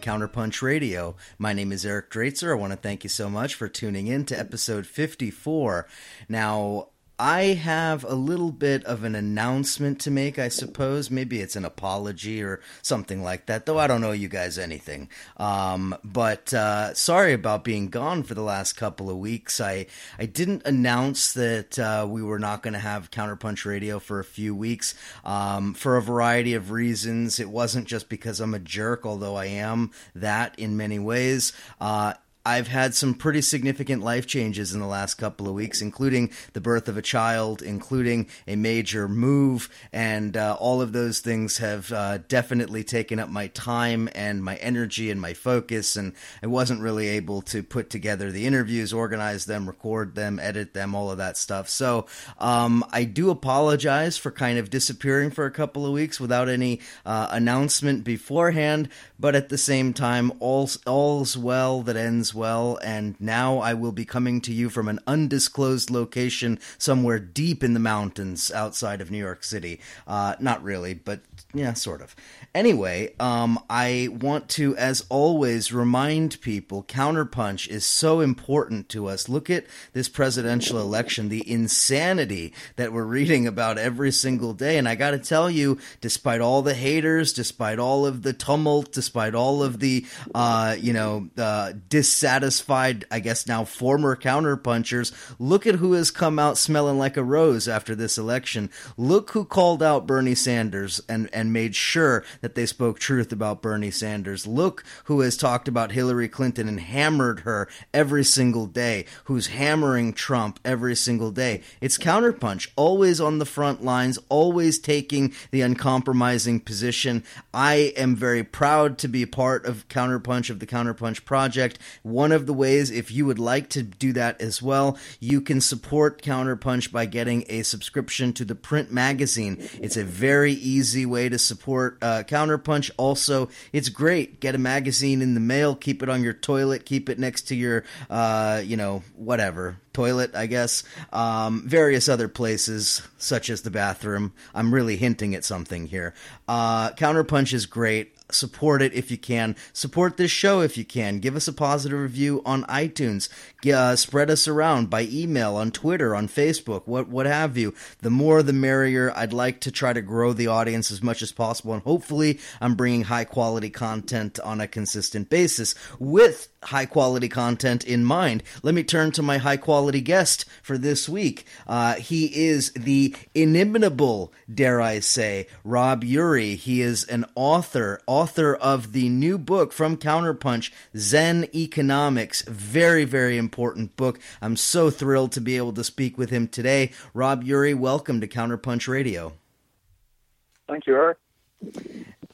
Counterpunch Radio. My name is Eric Draitser. I want to thank you so much for tuning in to episode 54. Now, I have a little bit of an announcement to make, I suppose. Maybe it's an apology or something like that, though I don't know you guys anything. Um, but uh, sorry about being gone for the last couple of weeks. I, I didn't announce that uh, we were not going to have Counterpunch Radio for a few weeks um, for a variety of reasons. It wasn't just because I'm a jerk, although I am that in many ways. Uh, I've had some pretty significant life changes in the last couple of weeks, including the birth of a child, including a major move, and uh, all of those things have uh, definitely taken up my time and my energy and my focus. And I wasn't really able to put together the interviews, organize them, record them, edit them, all of that stuff. So um, I do apologize for kind of disappearing for a couple of weeks without any uh, announcement beforehand, but at the same time, all's, all's well that ends well, and now I will be coming to you from an undisclosed location somewhere deep in the mountains outside of New York City. Uh, not really, but yeah, sort of. Anyway, um, I want to, as always, remind people Counterpunch is so important to us. Look at this presidential election, the insanity that we're reading about every single day. And I got to tell you, despite all the haters, despite all of the tumult, despite all of the, uh, you know, uh, dissatisfied, I guess now former counterpunchers, look at who has come out smelling like a rose after this election. Look who called out Bernie Sanders and, and made sure that they spoke truth about Bernie Sanders. Look who has talked about Hillary Clinton and hammered her every single day, who's hammering Trump every single day. It's Counterpunch, always on the front lines, always taking the uncompromising position. I am very proud to be part of Counterpunch, of the Counterpunch Project. One of the ways, if you would like to do that as well, you can support Counterpunch by getting a subscription to the print magazine. It's a very easy way to support uh, Counterpunch. Also, it's great. Get a magazine in the mail, keep it on your toilet, keep it next to your, uh, you know, whatever toilet, I guess. Um, various other places, such as the bathroom. I'm really hinting at something here. Uh, Counterpunch is great support it if you can. Support this show if you can. Give us a positive review on iTunes. Uh, spread us around by email, on Twitter, on Facebook, what what have you. The more, the merrier. I'd like to try to grow the audience as much as possible, and hopefully, I'm bringing high quality content on a consistent basis with high quality content in mind. Let me turn to my high quality guest for this week. Uh, he is the inimitable, dare I say, Rob Urie. He is an author, author of the new book from Counterpunch, Zen Economics. Very, very important book. I'm so thrilled to be able to speak with him today. Rob Urie, welcome to Counterpunch Radio. Thank you, Eric.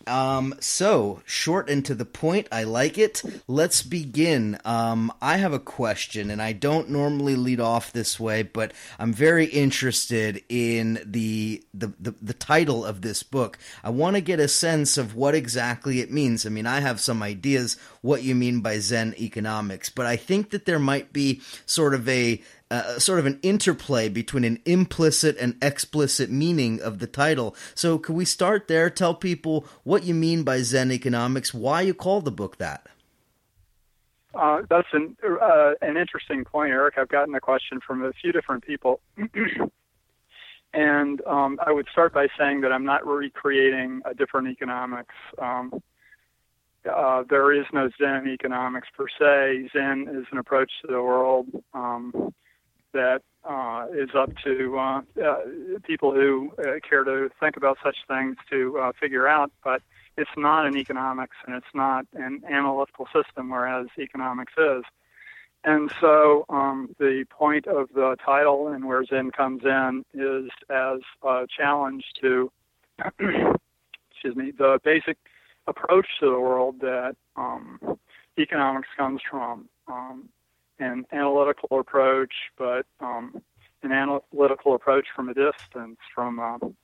Um, so short and to the point. I like it. Let's begin. Um, I have a question, and I don't normally lead off this way, but I'm very interested in the the the, the title of this book. I want to get a sense of what exactly it means. I mean, I have some ideas what you mean by Zen economics, but I think that there might be sort of a uh, sort of an interplay between an implicit and explicit meaning of the title. So, can we start there? Tell people what you mean by Zen economics, why you call the book that. Uh, that's an uh, an interesting point, Eric. I've gotten a question from a few different people, and um, I would start by saying that I'm not recreating a different economics. Um, uh, there is no Zen economics per se. Zen is an approach to the world um, that uh, is up to uh, uh, people who uh, care to think about such things to uh, figure out. But it's not an economics and it's not an analytical system, whereas economics is. And so um, the point of the title and where Zen comes in is as a challenge to, excuse me, the basic approach to the world that um, economics comes from. Um, an analytical approach, but um, an analytical approach from a distance, from um,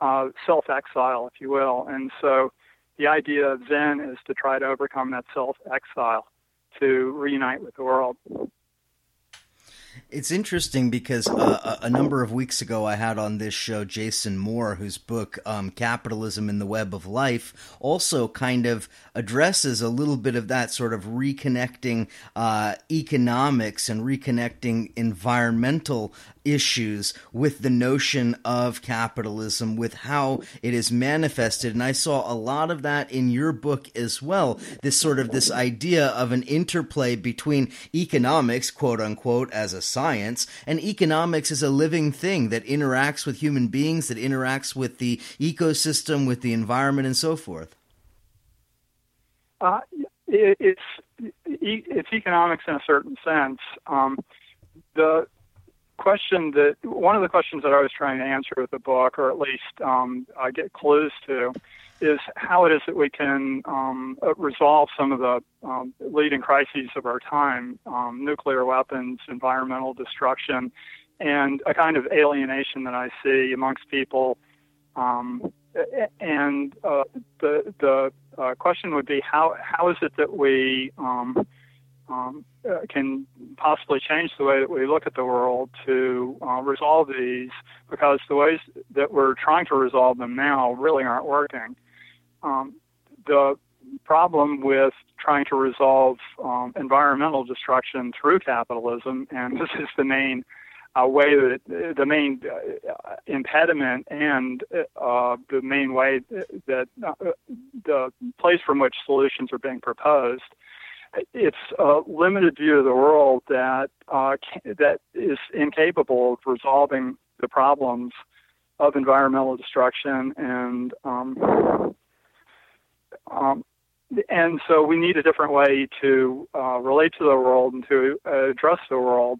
uh, self exile, if you will. And so the idea of Zen is to try to overcome that self exile, to reunite with the world. It's interesting because uh, a number of weeks ago I had on this show Jason Moore, whose book um, "Capitalism in the Web of Life" also kind of addresses a little bit of that sort of reconnecting uh, economics and reconnecting environmental issues with the notion of capitalism, with how it is manifested. And I saw a lot of that in your book as well. This sort of this idea of an interplay between economics, quote unquote, as a science, and economics as a living thing that interacts with human beings, that interacts with the ecosystem, with the environment, and so forth. Uh, it's it's economics in a certain sense. Um, the question that one of the questions that I was trying to answer with the book, or at least um, I get clues to, is how it is that we can um, uh, resolve some of the um, leading crises of our time um, nuclear weapons, environmental destruction, and a kind of alienation that I see amongst people. Um, and uh, the, the uh, question would be how, how is it that we um, uh, can possibly change the way that we look at the world to uh, resolve these because the ways that we're trying to resolve them now really aren't working. Um, the problem with trying to resolve um, environmental destruction through capitalism, and this is the main uh, way that the main uh, impediment and uh, the main way that uh, the place from which solutions are being proposed it's a limited view of the world that uh, that is incapable of resolving the problems of environmental destruction and um, um, and so we need a different way to uh, relate to the world and to uh, address the world.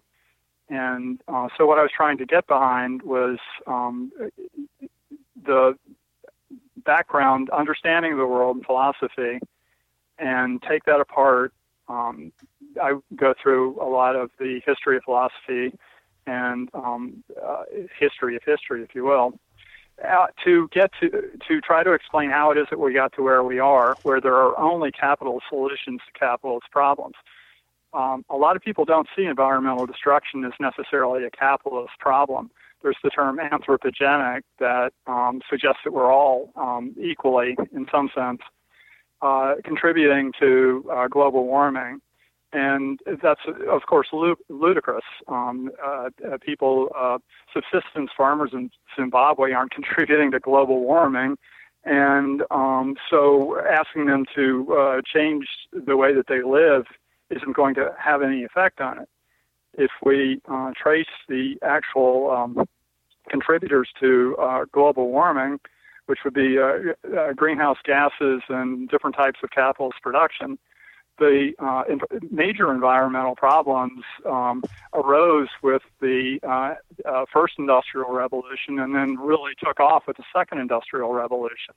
And uh, so what I was trying to get behind was um, the background, understanding of the world and philosophy, and take that apart um, I go through a lot of the history of philosophy and um, uh, history of history, if you will, uh, to get to to try to explain how it is that we got to where we are, where there are only capital solutions to capitalist problems. Um, a lot of people don't see environmental destruction as necessarily a capitalist problem. There's the term anthropogenic that um, suggests that we're all um, equally, in some sense, uh, contributing to uh, global warming. And that's, of course, ludicrous. Um, uh, uh, people, uh, subsistence farmers in Zimbabwe aren't contributing to global warming. And um, so asking them to change the way that they live isn't going to have any effect on it. If we trace the actual um, contributors to global warming, which would be uh, uh, greenhouse gases and different types of capitalist production. The uh, major environmental problems um, arose with the uh, uh, first industrial revolution and then really took off with the second industrial revolution.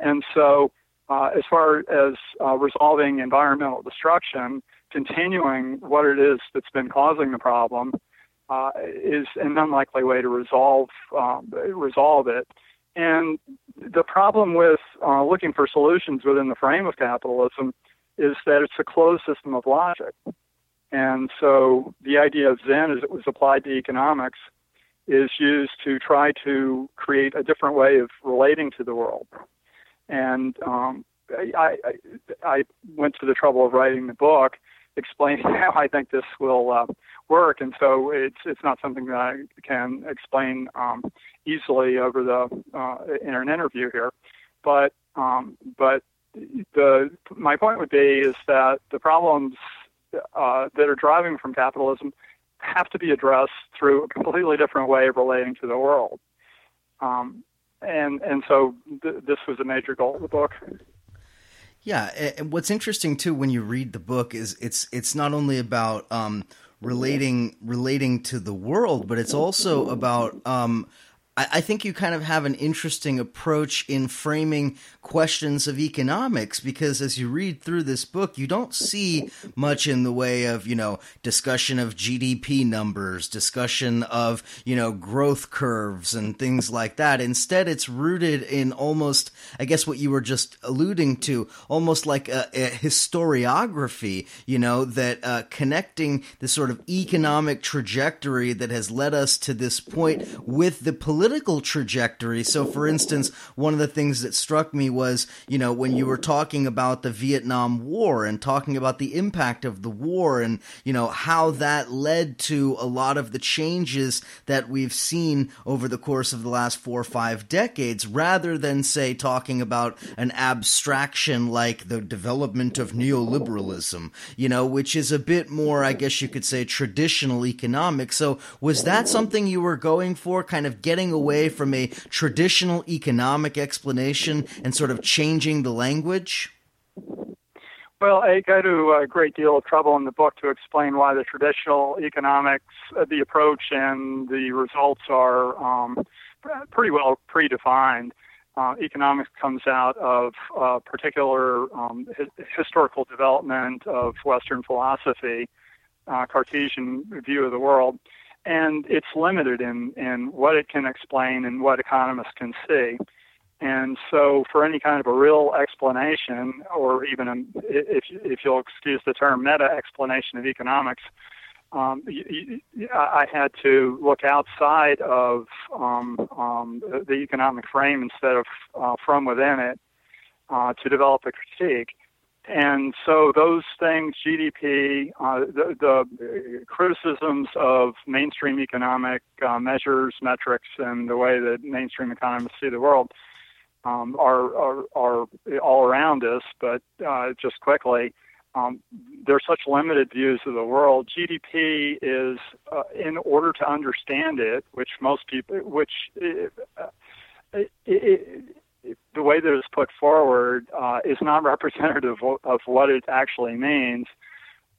And so, uh, as far as resolving environmental destruction, continuing what it is that's been causing the problem is an unlikely way to resolve um, resolve it. And the problem with uh, looking for solutions within the frame of capitalism is that it's a closed system of logic. And so the idea of Zen, as it was applied to economics, is used to try to create a different way of relating to the world. And um, I, I, I went to the trouble of writing the book explaining how I think this will uh, work, and so it's it's not something that I can explain um, easily over the uh, in an interview here. But um, but the my point would be is that the problems uh, that are driving from capitalism have to be addressed through a completely different way of relating to the world. Um, and and so th- this was a major goal of the book. Yeah, and what's interesting too when you read the book is it's it's not only about um, relating relating to the world, but it's also about um, I, think you kind of have an interesting approach in framing questions of economics because as you read through this book, you don't see much in the way of, you know, discussion of GDP numbers, discussion of, you know, growth curves and things like that. Instead, it's rooted in almost, I guess, what you were just alluding to, almost like a, a historiography, you know, that uh, connecting the sort of economic trajectory that has led us to this point with the political political trajectory. So, for instance, one of the things that struck me was, you know, when you were talking about the Vietnam War and talking about the impact of the war and, you know, how that led to a lot of the changes that we've seen over the course of the last four or five decades, rather than, say, talking about an abstraction like the development of neoliberalism, you know, which is a bit more, I guess you could say, traditional economics. So, was that something you were going for, kind of getting away from a traditional economic explanation and sort of changing the language? Well, I go to a great deal of trouble in the book to explain why the traditional economics, uh, the approach and the results are um, pretty well predefined. Uh, economics comes out of uh, particular um, hi- historical development of Western philosophy, uh, Cartesian view of the world and it's limited in, in what it can explain and what economists can see. And so, for any kind of a real explanation, or even a, if, if you'll excuse the term, meta explanation of economics, um, I had to look outside of um, um, the economic frame instead of uh, from within it uh, to develop a critique and so those things, GDP, uh, the, the, criticisms of mainstream economic uh, measures, metrics, and the way that mainstream economists see the world um, are, are, are all around us. But uh, just quickly, um, there's such limited views of the world. GDP is, uh, in order to understand it, which most people, which uh, it, it, the way that it's put forward uh, is not representative of what it actually means.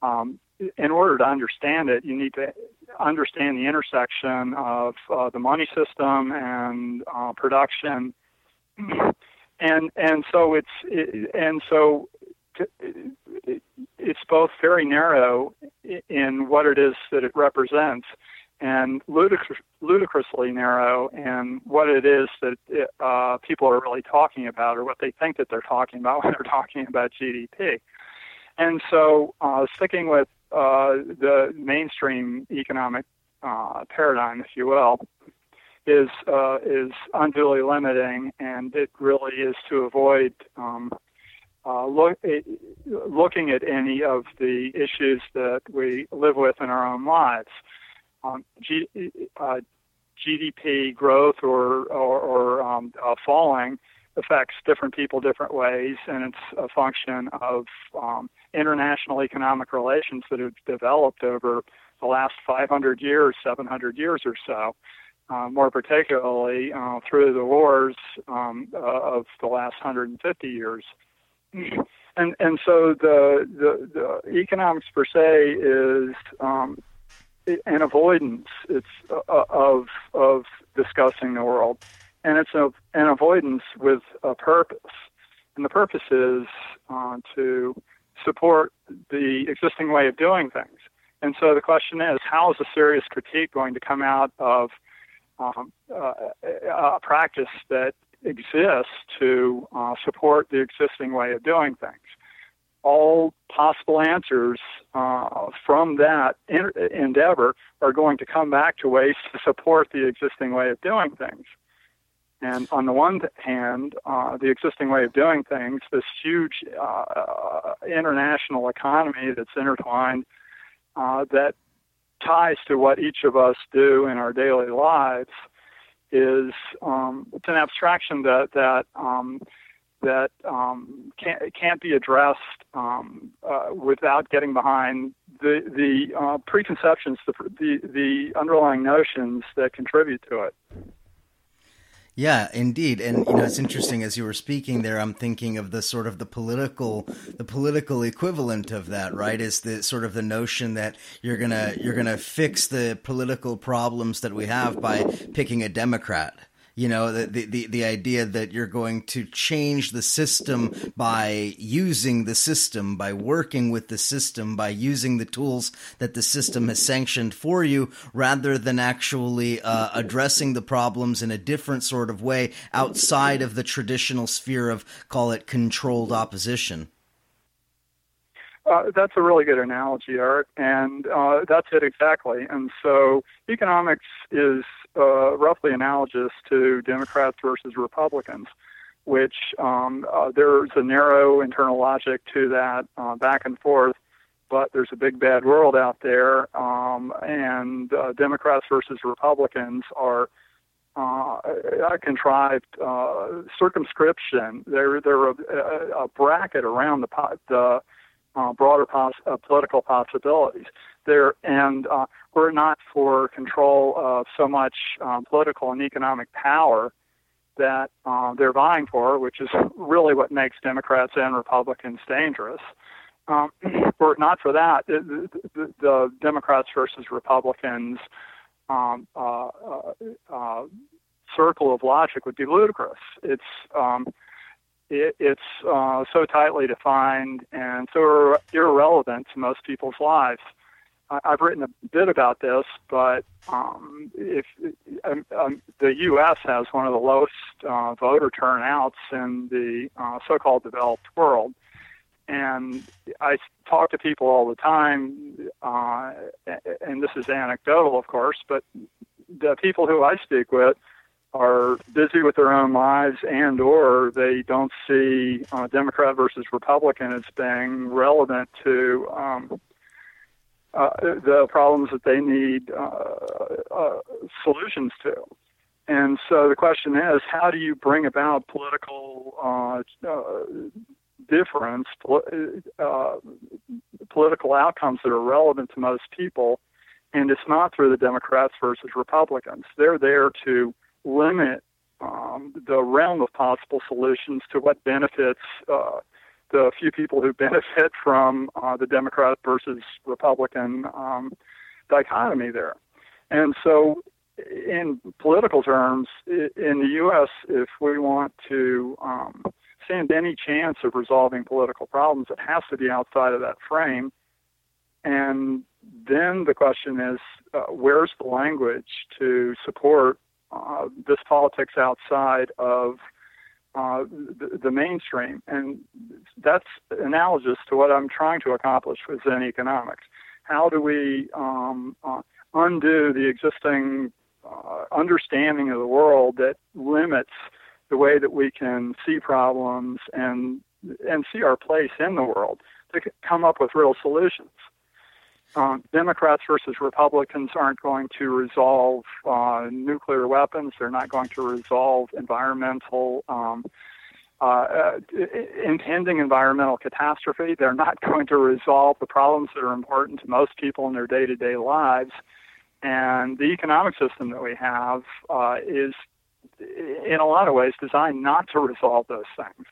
Um, in order to understand it, you need to understand the intersection of uh, the money system and uh, production, and and so it's it, and so it's both very narrow in what it is that it represents and ludicrous, ludicrously narrow in what it is that uh, people are really talking about or what they think that they're talking about when they're talking about GDP. And so, uh, sticking with uh, the mainstream economic uh, paradigm, if you will, is uh, is unduly limiting, and it really is to avoid um, uh, look, looking at any of the issues that we live with in our own lives um, G, uh, GDP growth or or, or um, uh, falling affects different people different ways, and it's a function of um, international economic relations that have developed over the last 500 years, 700 years or so. Uh, more particularly uh, through the wars um, uh, of the last 150 years. And and so the the, the economics per se is um, an avoidance. It's uh, of of discussing the world. And it's a, an avoidance with a purpose. And the purpose is uh, to support the existing way of doing things. And so the question is how is a serious critique going to come out of um, uh, a practice that exists to uh, support the existing way of doing things all possible answers uh, from that in- endeavor are going to come back to ways to support the existing way of doing things. And on the one hand, uh, the existing way of doing things, this huge uh, international economy that's intertwined, uh, that ties to what each of us do in our daily lives, is um, it's an abstraction that that um, that um, can't can't be addressed um, uh, without getting behind the the uh, preconceptions, the, the the underlying notions that contribute to it. Yeah, indeed, and you know it's interesting as you were speaking there. I'm thinking of the sort of the political, the political equivalent of that, right? Is the sort of the notion that you're gonna you're gonna fix the political problems that we have by picking a Democrat You know, the, the, the idea that you're going to change the system by using the system, by working with the system, by using the tools that the system has sanctioned for you, rather than actually uh, addressing the problems in a different sort of way outside of the traditional sphere of, call it, controlled opposition. Uh, that's a really good analogy, Art, and uh, that's it exactly. And so economics is uh, roughly analogous to Democrats versus Republicans, which um, uh, there's a narrow internal logic to that uh, back and forth, but there's a big bad world out there, um, and uh, Democrats versus Republicans are uh, a contrived uh, circumscription. They're they're a, a bracket around the the uh, broader pos- uh, political possibilities there. And uh, were it not for control of so much um, political and economic power that uh, they're vying for, which is really what makes Democrats and Republicans dangerous. Um, were it not for that, the, the, Democrats versus Republicans um, uh, uh, uh, circle of logic would be ludicrous. It's um, it, it's uh, so tightly defined and so irrelevant to most people's lives. I've written a bit about this, but um, if um, um, the U.S. has one of the lowest uh, voter turnouts in the uh, so-called developed world, and I talk to people all the time, uh, and this is anecdotal, of course, but the people who I speak with are busy with their own lives and or they don't see uh, Democrat versus Republican as being relevant to um, uh, the problems that they need uh, uh, solutions to. And so the question is, how do you bring about political uh, difference, uh, political outcomes that are relevant to most people? And it's not through the Democrats versus Republicans. They're there to limit um, the realm of possible solutions to what benefits uh, the few people who benefit from uh, the Democrat versus Republican um, dichotomy there. And so, in political terms, in the U.S., if we want to um, stand any chance of resolving political problems, it has to be outside of that frame. And then the question is, uh, where's the language to support uh, this politics outside of uh, the, the, mainstream. And that's analogous to what I'm trying to accomplish with Zen economics. How do we um, uh, undo the existing uh, understanding of the world that limits the way that we can see problems and and see our place in the world to come up with real solutions? Um, Democrats versus Republicans aren't going to resolve uh, nuclear weapons. They're not going to resolve environmental, um, uh, uh, impending environmental catastrophe. They're not going to resolve the problems that are important to most people in their day to day lives. And the economic system that we have uh, is, in a lot of ways, designed not to resolve those things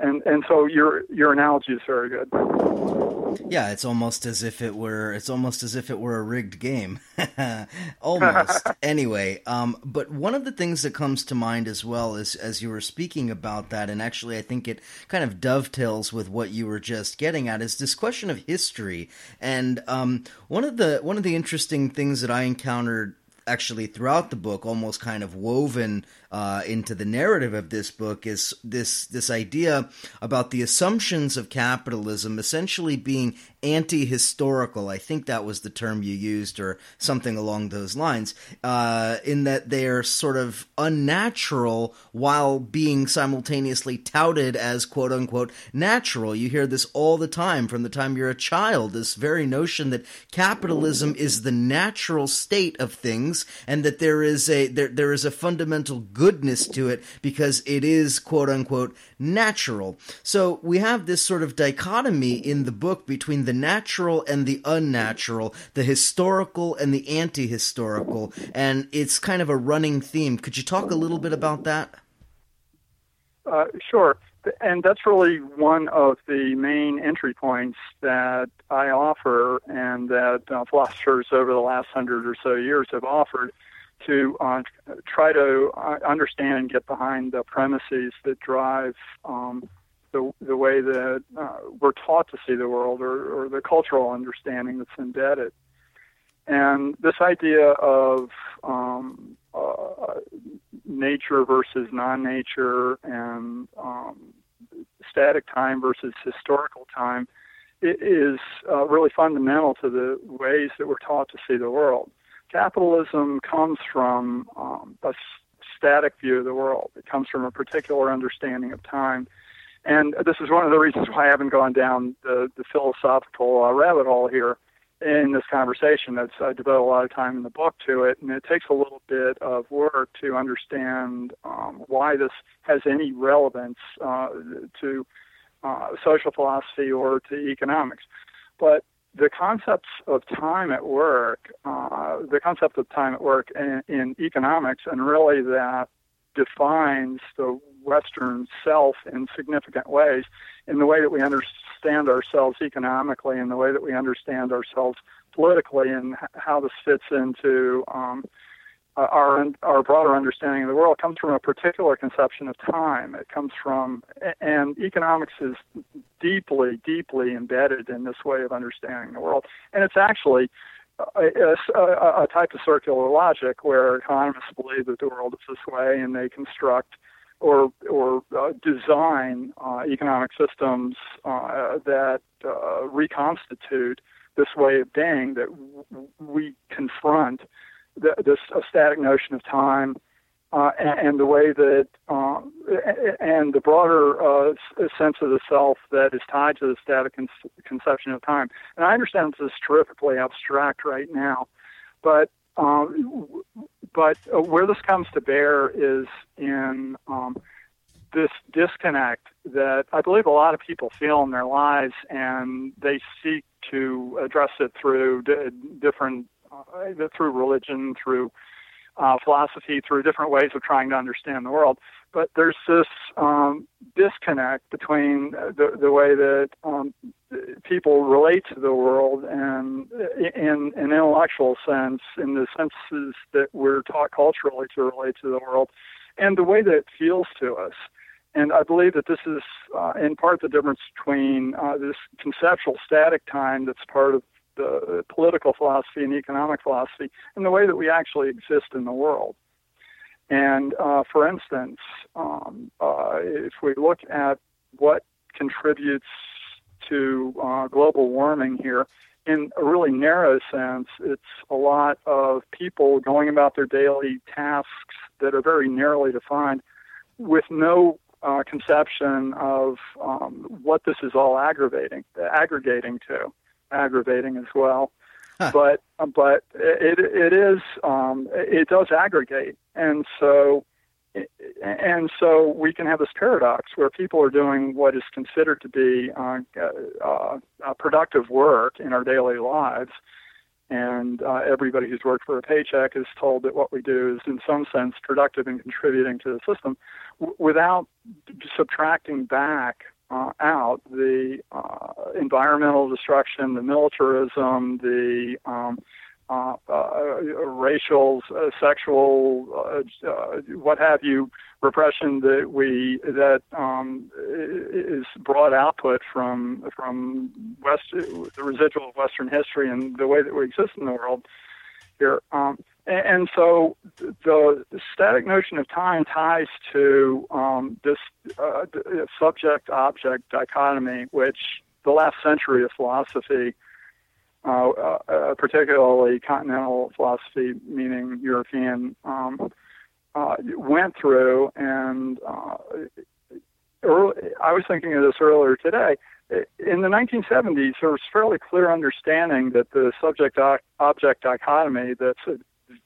and and so your your analogy is very good. Yeah, it's almost as if it were it's almost as if it were a rigged game. almost. anyway, um, but one of the things that comes to mind as well is as you were speaking about that, and actually I think it kind of dovetails with what you were just getting at, is this question of history. And um, one of the one of the interesting things that I encountered actually throughout the book, almost kind of woven uh, into the narrative of this book, is this this idea about the assumptions of capitalism essentially being anti-historical. I think that was the term you used, or something along those lines. Uh, in that they're sort of unnatural while being simultaneously touted as "quote unquote" natural. You hear this all the time from the time you're a child. This very notion that capitalism is the natural state of things, and that there is a there there is a fundamental goodness to it because it is "quote unquote" natural. So we have this sort of dichotomy in the book between the natural and the unnatural, the historical and the anti historical, and it's kind of a running theme. Could you talk a little bit about that? Uh, sure. And that's really one of the main entry points that I offer and that uh, philosophers over the last hundred or so years have offered to uh, try to uh, understand and get behind the premises that drive um, the the way that uh, we're taught to see the world, or, or the cultural understanding that's embedded. And this idea of um, uh, nature versus non-nature and um, static time versus historical time is uh, really fundamental to the ways that we're taught to see the world. Capitalism comes from um, a static view of the world. It comes from a particular understanding of time. And this is one of the reasons why I haven't gone down the, the philosophical uh, rabbit hole here in this conversation. That's I devote a lot of time in the book to it, and it takes a little bit of work to understand um, why this has any relevance uh, to uh, social philosophy or to economics. But the concepts of time at work, uh, the concept of time at work in, in economics, and really that defines the Western self in significant ways in the way that we understand ourselves economically, in the way that we understand ourselves politically, and how this fits into um, our our broader understanding of the world comes from a particular conception of time. It comes from, and economics is deeply, deeply embedded in this way of understanding the world. And it's actually a, a, a type of circular logic where economists believe that the world is this way, and they construct or or uh, design uh, economic systems uh, that uh, reconstitute this way of being that w- we confront the, this static notion of time uh, and, and, the way that uh, and the broader uh, sense of the self that is tied to the static con- conception of time. And I understand this is terrifically abstract right now, but um, but uh, where this comes to bear is in um, this disconnect that I believe a lot of people feel in their lives, and they seek to address it through d- different uh, through religion, through uh, philosophy, through different ways of trying to understand the world. But there's this um, disconnect between the, the way that um, people relate to the world and in an intellectual sense, in the senses that we're taught culturally to relate to the world, and the way that it feels to us. And I believe that this is, uh, in part, the difference between uh, this conceptual static time that's part of the political philosophy and economic philosophy and the way that we actually exist in the world. And uh, for instance, um, uh, if we look at what contributes to uh, global warming here, in a really narrow sense, it's a lot of people going about their daily tasks that are very narrowly defined with no uh, conception of um, what this is all aggravating, aggregating to aggravating as well. Huh. But but it it is um, it does aggregate, and so and so we can have this paradox where people are doing what is considered to be uh, uh, uh, productive work in our daily lives, and uh, everybody who's worked for a paycheck is told that what we do is in some sense productive and contributing to the system, w- without subtracting back uh, out the uh, environmental destruction, the militarism, the um, uh, uh, racial, uh, sexual, uh, what have you, repression that we that um, is broad output from from West the residual of Western history and the way that we exist in the world here. Um, and so the static notion of time ties to um, this uh, subject object dichotomy, which the last century of philosophy, uh, uh, particularly continental philosophy, meaning European, um, uh, went through. And uh, early, I was thinking of this earlier today. In the 1970s, there was fairly clear understanding that the subject object dichotomy that's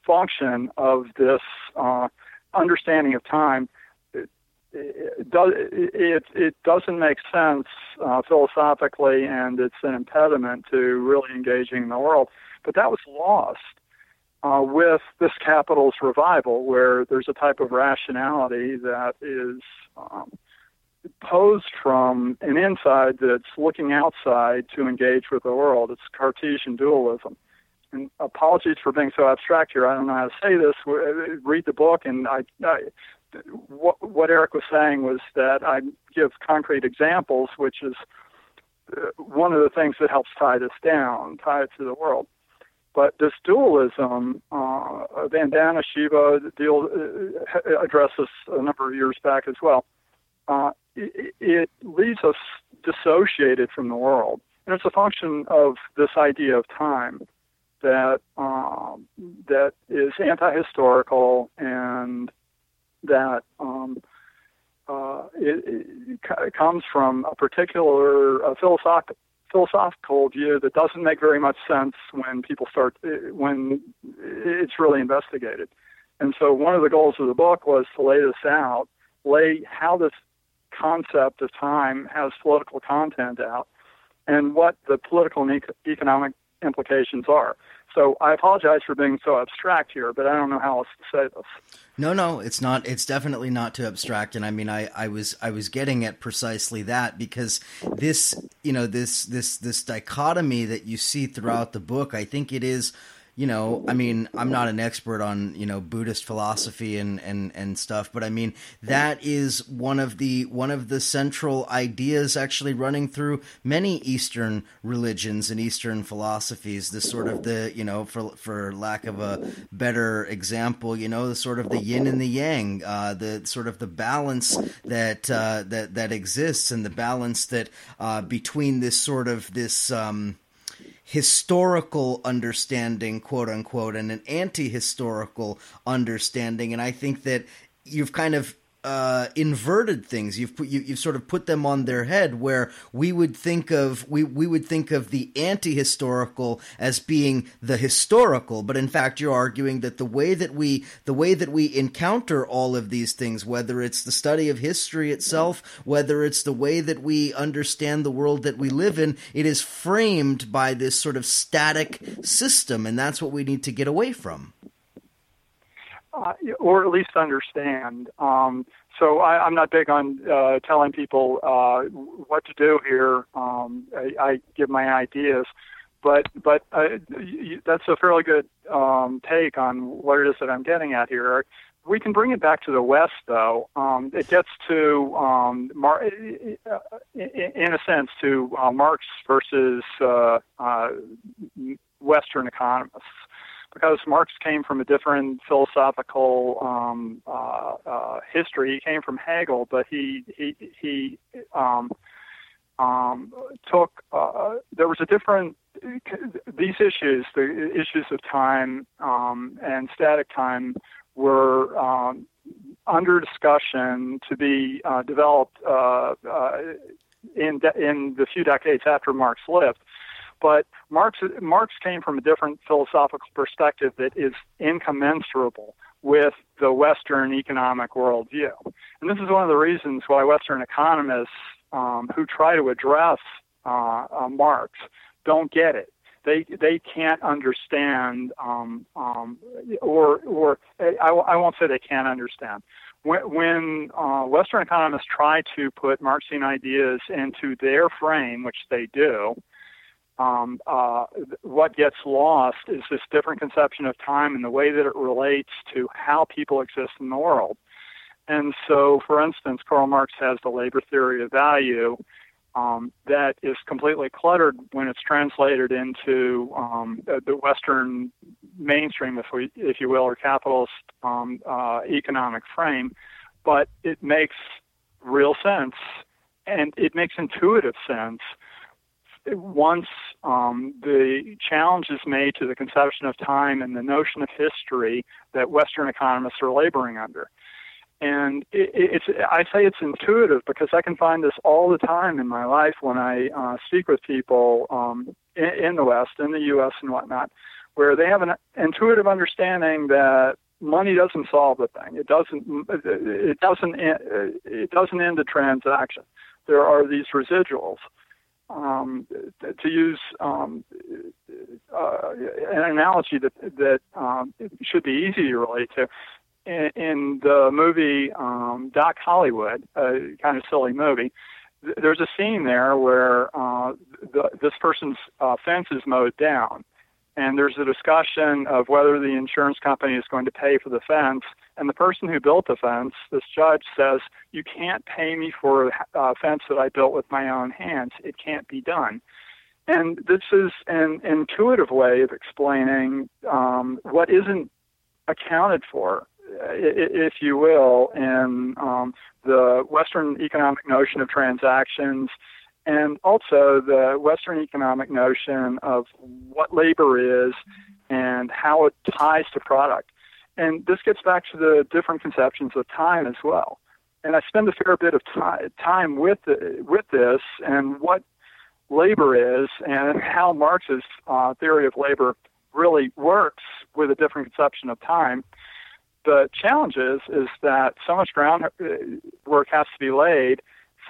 function of this uh, understanding of time it, it, does, it, it doesn't make sense uh, philosophically and it's an impediment to really engaging in the world. But that was lost uh, with this capital's revival, where there's a type of rationality that is um, posed from an inside that's looking outside to engage with the world. It's Cartesian dualism. And apologies for being so abstract here. I don't know how to say this. Read the book, and I, I what, what Eric was saying was that I give concrete examples, which is uh, one of the things that helps tie this down, tie it to the world. But this dualism, uh, Vandana Shiva deal, uh, addressed this a number of years back as well. Uh, it, it leaves us dissociated from the world. And it's a function of this idea of time that um, that is anti-historical and that um, uh, it, it, comes from a particular uh, philosophical philosophical view that doesn't make very much sense when people start when it's really investigated. And so one of the goals of the book was to lay this out, lay how this concept of time has political content out, and what the political and economic implications are. So I apologize for being so abstract here, but I don't know how else to say this. No, no, it's not. It's definitely not too abstract, and I mean, I, I was, I was getting at precisely that because this, you know, this, this, this dichotomy that you see throughout the book, I think it is you know, I mean, I'm not an expert on, you know, Buddhist philosophy and, and, and stuff, but I mean, that is one of the, one of the central ideas actually running through many Eastern religions and Eastern philosophies. This sort of the, you know, for, for lack of a better example, you know, the sort of the yin and the yang, uh, the sort of the balance that, uh, that, that exists and the balance that, uh, between this sort of this, um, historical understanding, quote unquote, and an anti historical understanding. And I think that you've kind of uh, inverted things. You've put, you, you've sort of put them on their head, where we would think of we we would think of the anti-historical as being the historical, but in fact, you're arguing that the way that we the way that we encounter all of these things, whether it's the study of history itself, whether it's the way that we understand the world that we live in, it is framed by this sort of static system, and that's what we need to get away from uh, or at least understand. Um, so I, I'm not big on uh, telling people uh, what to do here. Um, I, I give my ideas, but but uh, that's a fairly good um, take on what it is that I'm getting at here. We can bring it back to the West, though. Um, it gets to, um, Mar- in a sense, to uh, Marx versus uh, Western economists because Marx came from a different philosophical um, uh, uh, history. He came from Hegel, but he he he um, um, took. Uh, there was a different. These issues, the issues of time um, and static time, were um, under discussion to be uh, developed uh, uh, in de- in the few decades after Marx lived. But Marx, Marx came from a different philosophical perspective that is incommensurable with the Western economic worldview. And this is one of the reasons why Western economists um, who try to address uh, uh, Marx don't get it. They they can't understand, um, um, or or I, I won't say they can't understand. When, uh, Western economists try to put Marxian ideas into their frame, which they do, um, uh, what gets lost is this different conception of time and the way that it relates to how people exist in the world. And so, for instance, Karl Marx has the labor theory of value um, that is completely cluttered when it's translated into um, the Western mainstream, if, we, if you will, or capitalist um, uh, economic frame. But it makes real sense and it makes intuitive sense once um, the challenge is made to the conception of time and the notion of history that Western economists are laboring under. And it, it's, I say it's intuitive because I can find this all the time in my life when I uh, speak with people um, in, in the West, in the U.S. and whatnot, where they have an intuitive understanding that money doesn't solve the thing. It doesn't. It doesn't. It doesn't end the transaction. There are these residuals um, to use um, uh, an analogy that that um, should be easy to relate to, in, in the movie um, Doc Hollywood, a kind of silly movie, th- there's a scene there where uh, the, this person's uh, fence is mowed down, and there's a discussion of whether the insurance company is going to pay for the fence. And the person who built the fence, this judge says, you can't pay me for a fence that I built with my own hands. It can't be done. And this is an intuitive way of explaining um, what isn't accounted for, if you will, in um, the Western economic notion of transactions and also the Western economic notion of what labor is and how it ties to product. And this gets back to the different conceptions of time as well. And I spend a fair bit of time with with this and what labor is and how Marx's uh, theory of labor really works with a different conception of time. The challenge is, is that so much groundwork has to be laid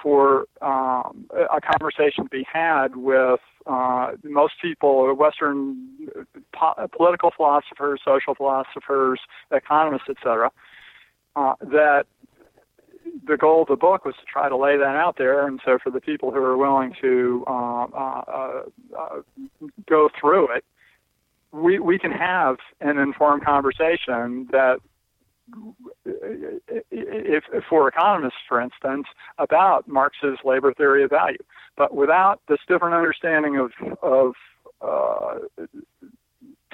for um, a conversation to be had with uh, most people, Western po- political philosophers, social philosophers, economists, etc., uh, that the goal of the book was to try to lay that out there. And so, for the people who are willing to uh, uh, uh go through it, we we can have an informed conversation that if, if for economists, for instance, about Marx's labor theory of value. But without this different understanding of, of uh,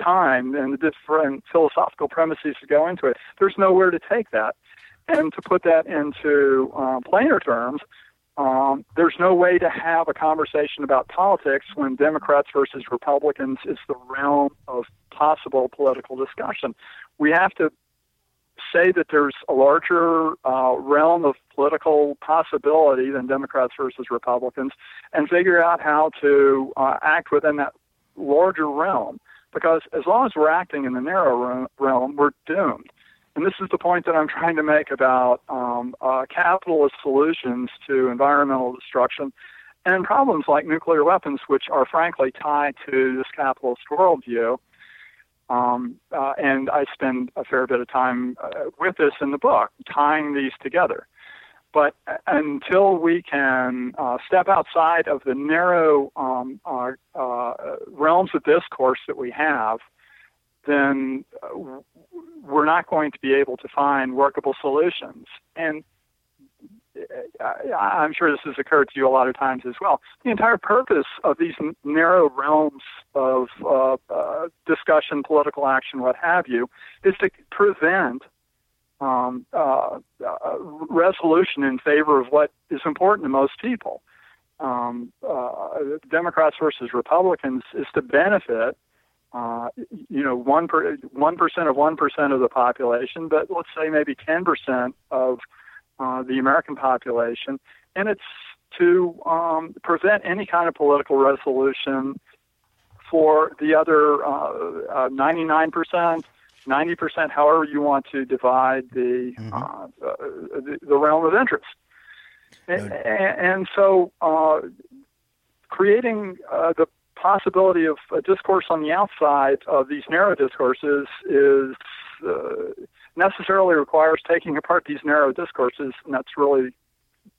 time and the different philosophical premises that go into it, there's nowhere to take that. And to put that into uh, plainer terms, um, there's no way to have a conversation about politics when Democrats versus Republicans is the realm of possible political discussion. We have to say that there's a larger uh, realm of political possibility than Democrats versus Republicans, and figure out how to uh, act within that larger realm. Because as long as we're acting in the narrow realm, we're doomed. And this is the point that I'm trying to make about um, uh, capitalist solutions to environmental destruction and problems like nuclear weapons, which are frankly tied to this capitalist worldview. Um, uh, and I spend a fair bit of time uh, with this in the book, tying these together. But uh, until we can uh, step outside of the narrow um, uh, uh, realms of discourse that we have, then we're not going to be able to find workable solutions. And I'm sure this has occurred to you a lot of times as well. The entire purpose of these narrow realms of uh, uh, discussion, political action, what have you, is to prevent um, uh, uh resolution in favor of what is important to most people. Um, uh, Democrats versus Republicans is to benefit uh, you know, one per one percent of one percent of the population, but let's say maybe ten percent of uh, the American population, and it's to um, prevent any kind of political resolution for the other uh, uh, 99%, 90%, however you want to divide the, mm-hmm. uh, the, the, realm of interest. And, and, so uh, creating uh, the possibility of a discourse on the outside of these narrow discourses is necessarily requires taking apart these narrow discourses, and that's really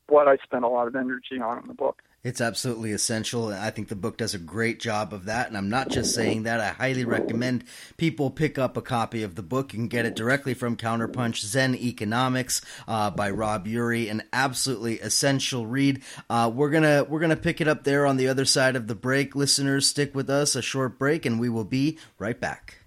what I spent a lot of energy on in the book. It's absolutely essential. and I think the book does a great job of that. And I'm not just saying that. I highly recommend people pick up a copy of the book. You can get it directly from Counterpunch Zen Economics uh, by Rob Urie. An absolutely essential read. Uh, we're gonna we're gonna pick it up there on the other side of the break. Listeners, stick with us. A short break, and we will be right back.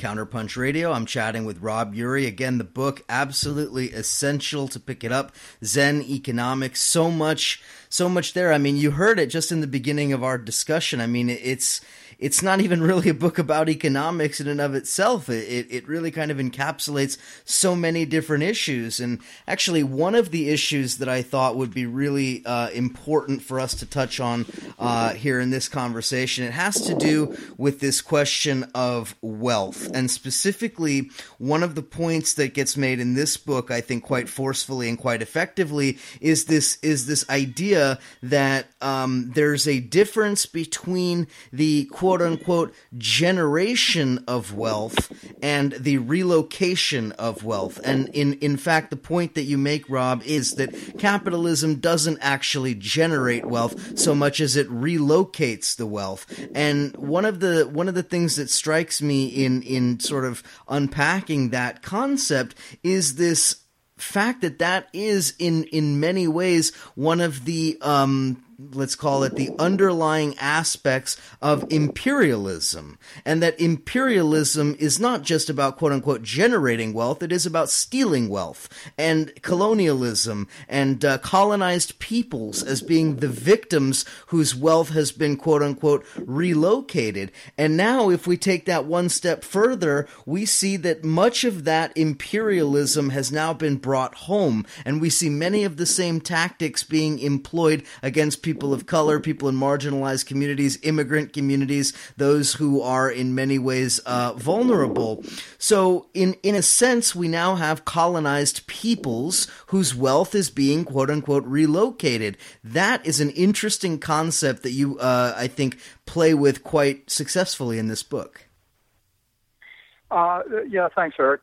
Counterpunch Radio. I'm chatting with Rob Urie. Again, the book, absolutely essential to pick it up. Zen Economics, so much, so much there. I mean, you heard it just in the beginning of our discussion. I mean, it's, it's not even really a book about economics in and of itself. It, it really kind of encapsulates so many different issues. And actually, one of the issues that I thought would be really uh, important for us to touch on uh, here in this conversation, it has to do with this question of wealth. And specifically, one of the points that gets made in this book, I think quite forcefully and quite effectively, is this is this idea that um, there's a difference between the quote quote unquote generation of wealth and the relocation of wealth. And in, in fact, the point that you make, Rob, is that capitalism doesn't actually generate wealth so much as it relocates the wealth. And one of the, one of the things that strikes me in, in sort of unpacking that concept is this fact that that is in, in many ways one of the, um, let's call it the underlying aspects of imperialism. And that imperialism is not just about quote unquote generating wealth, it is about stealing wealth. And colonialism and uh, colonized peoples as being the victims whose wealth has been quote unquote relocated. And now, if we take that one step further, we see that much of that imperialism has now been brought home. And we see many of the same tactics being employed against people people of color, people in marginalized communities, immigrant communities, those who are in many ways uh, vulnerable. So, in in a sense, we now have colonized peoples whose wealth is being quote unquote relocated. That is an interesting concept that you, uh, I think, play with quite successfully in this book. Uh, yeah, thanks, Eric.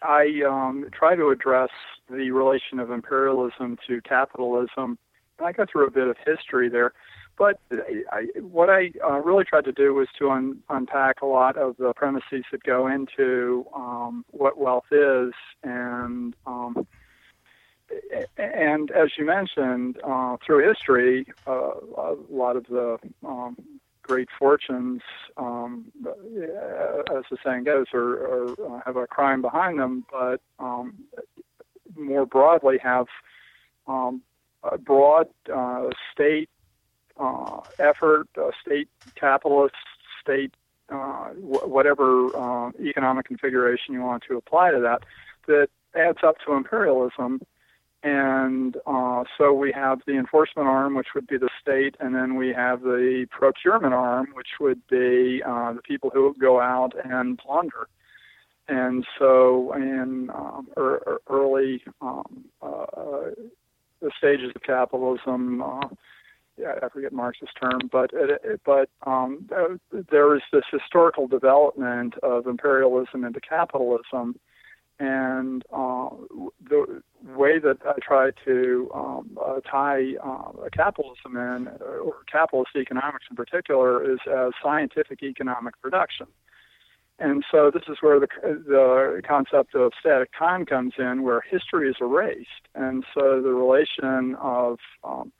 I um, try to address the relation of imperialism to capitalism I go through a bit of history there. But I, what I uh, really tried to do was to un- unpack a lot of the premises that go into um, what wealth is, and um, and as you mentioned, uh, through history, uh, a lot of the um, great fortunes, um, as the saying goes, are, are uh, have a crime behind them, but um, more broadly have um, a broad uh, state uh, effort, uh, state capitalist, state uh, whatever uh, economic configuration you want to apply to that, that adds up to imperialism. And uh, so we have the enforcement arm, which would be the state, and then we have the procurement arm, which would be the people who go out and plunder. And so, in um, er- early um, the stages of capitalism. Uh, I forget Marx's term, but it, but um, there is this historical development of imperialism into capitalism, and uh, the way that I try to um, uh, tie uh, capitalism in, or capitalist economics in particular, is as scientific economic production. And so this is where the, the concept of static time comes in, where history is erased. And so the relation of um,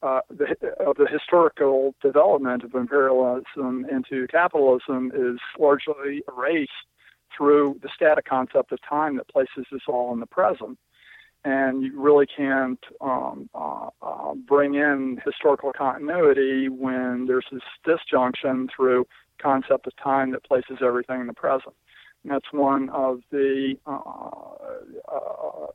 uh, the, of the historical development of imperialism into capitalism is largely erased through the static concept of time that places us all in the present. And you really can't um, uh, uh, bring in historical continuity when there's this disjunction through concept of time that places everything in the present. And that's one of the uh, uh,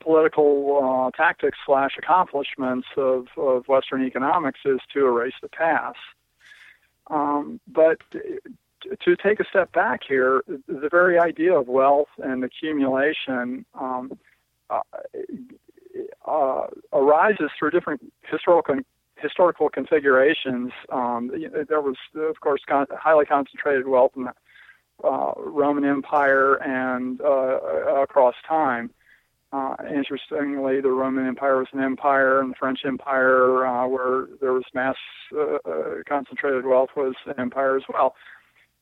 political uh, tactics slash accomplishments of, of Western economics is to erase the past. Um, but to take a step back here, the very idea of wealth and accumulation um, uh, uh, arises through different historical historical configurations. Um, there was, of course, con- highly concentrated wealth in the uh, Roman Empire and uh, across time. Uh, interestingly, the Roman Empire was an empire, and the French Empire, uh, where there was mass uh, uh, concentrated wealth, was an empire as well.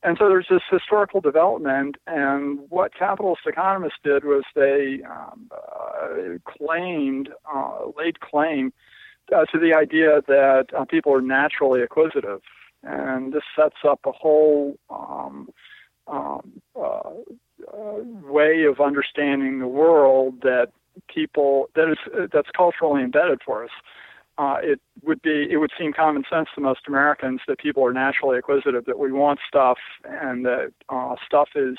And so there's this historical development, and what capitalist economists did was they um, claimed, laid claim uh, to the idea that uh, people are naturally acquisitive, and this sets up a whole um, um, uh, uh, way of understanding the world that people that is that's culturally embedded for us. Uh, it would be it would seem common sense to most Americans that people are naturally acquisitive, that we want stuff, and that uh, stuff is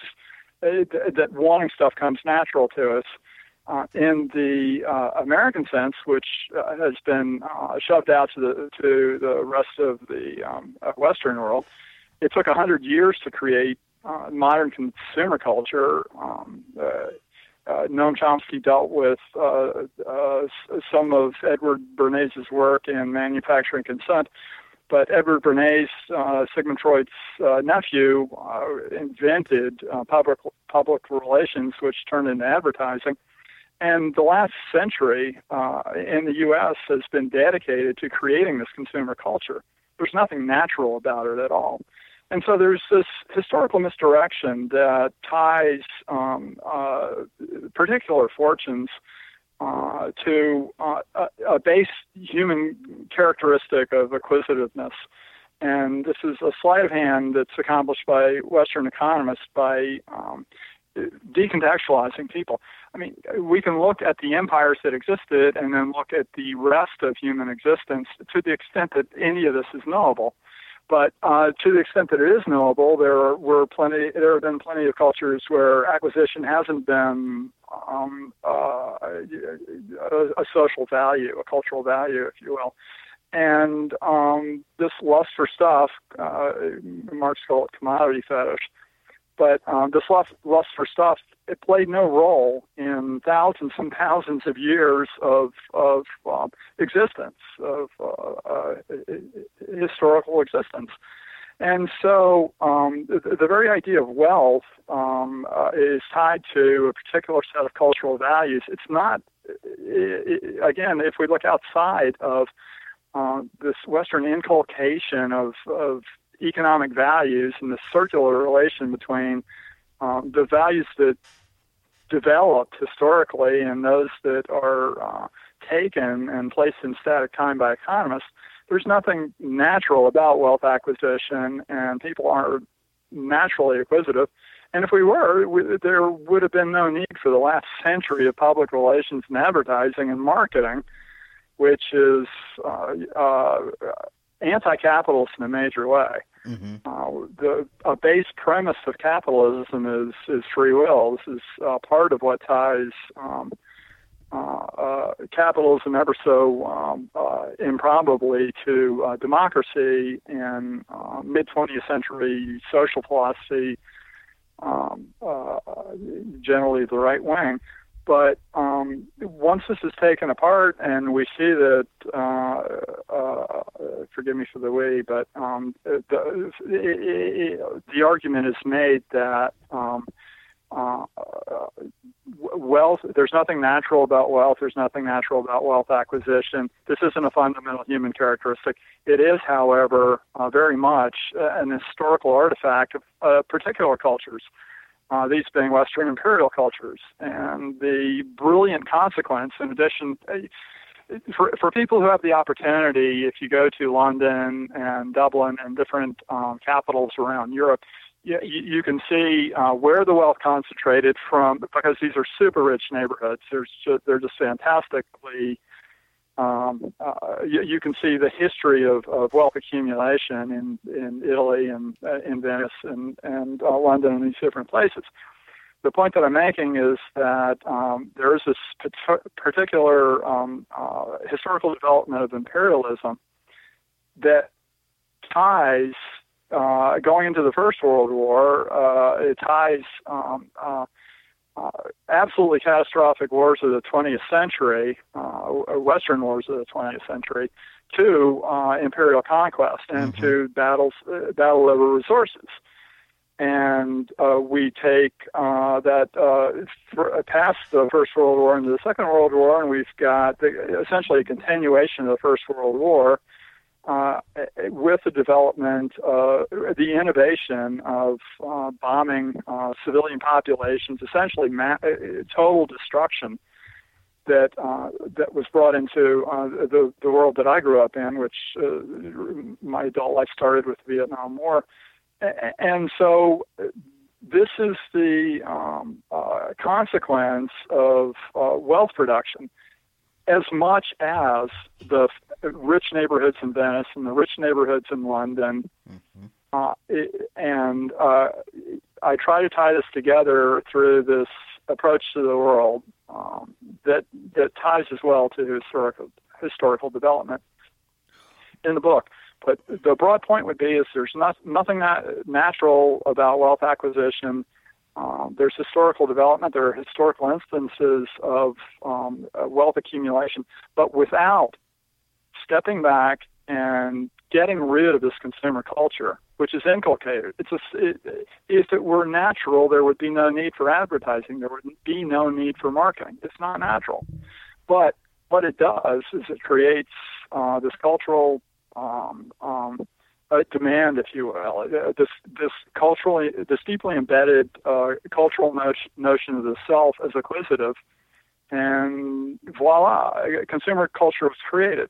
uh, that wanting stuff comes natural to us. Uh, in the uh, American sense, which uh, has been uh, shoved out to the to the rest of the um, Western world, it took hundred years to create uh, modern consumer culture. Um, Noam Chomsky dealt with some of Edward Bernays' work in Manufacturing Consent, but Edward Bernays, uh, Sigmund Freud's uh, nephew, uh, invented uh, public public relations, which turned into advertising. And the last century uh, in the U.S. has been dedicated to creating this consumer culture. There's nothing natural about it at all. And so there's this historical misdirection that ties um, uh, particular fortunes uh, to uh, a, a base human characteristic of acquisitiveness. And this is a sleight of hand that's accomplished by Western economists by um, decontextualizing people. I mean, we can look at the empires that existed and then look at the rest of human existence to the extent that any of this is knowable. But uh, to the extent that it is knowable, there were plenty. There have been plenty of cultures where acquisition hasn't been um, uh, a, a social value, a cultural value, if you will. And um, this lust for stuff, uh, Marx called it commodity fetish, but um, this lust, lust for stuff, it played no role in thousands and thousands of years of of um, existence, of uh, uh, historical existence. And so um, the, the, very idea of wealth um, uh, is tied to a particular set of cultural values. It's not, it, it, again, if we look outside of uh, this Western inculcation of, of economic values and the circular relation between um, the values that developed historically and those that are uh, taken and placed in static time by economists, there's nothing natural about wealth acquisition, and people aren't naturally acquisitive. And if we were, we, there would have been no need for the last century of public relations and advertising and marketing, which is uh, uh, anti-capitalist in a major way. Mm-hmm. Uh, the a base premise of capitalism is is free will. This is uh, part of what ties um, uh, uh, capitalism ever so um, uh, improbably to uh, democracy and mid 20th century social philosophy, um, generally the right wing. But um, once this is taken apart and we see that, uh, uh, forgive me for the way, but um, the, the argument is made that um, uh, wealth, there's nothing natural about wealth. There's nothing natural about wealth acquisition. This isn't a fundamental human characteristic. It is, however, uh, very much an historical artifact of uh, particular cultures uh, these being Western imperial cultures. And the brilliant consequence, in addition, uh, for, for people who have the opportunity, if you go to London and Dublin and different um, capitals around Europe, you, you can see uh, where the wealth concentrated from because these are super rich neighborhoods. There's just, they're just fantastically um, uh, you, you, can see the history of, of wealth accumulation in, in Italy and uh, in Venice and, and uh, London and these different places. The point that I'm making is that um, there is this particular um, uh, historical development of imperialism that ties, uh, going into the First World War, uh, it ties um, uh, absolutely catastrophic wars of the 20th century, uh, Western wars of the 20th century, to uh, imperial conquest and mm-hmm. to battles, uh, battle over resources. And uh, we take uh, that for, past the First World War into the Second World War, and we've got the, essentially a continuation of the First World War uh, with the development, uh, the innovation of uh, bombing uh, civilian populations, essentially ma- uh, total destruction that uh, that was brought into the the world that I grew up in, which my adult life started with the Vietnam War, and so this is the um, consequence of wealth production. As much as the rich neighborhoods in Venice and the rich neighborhoods in London. Mm-hmm. Uh, and uh, I try to tie this together through this approach to the world um, that that ties as well to historical historical development in the book. But the broad point would be is there's not, nothing that natural about wealth acquisition. Um, there's historical development. There are historical instances of um, wealth accumulation, but without stepping back and getting rid of this consumer culture, which is inculcated. It's a, it, if it were natural, there would be no need for advertising. There would be no need for marketing. It's not natural, but what it does is it creates uh, this cultural um, um, demand, if you will. Uh, this this culturally, this deeply embedded uh, cultural notion of the self as acquisitive, and voila, consumer culture was created,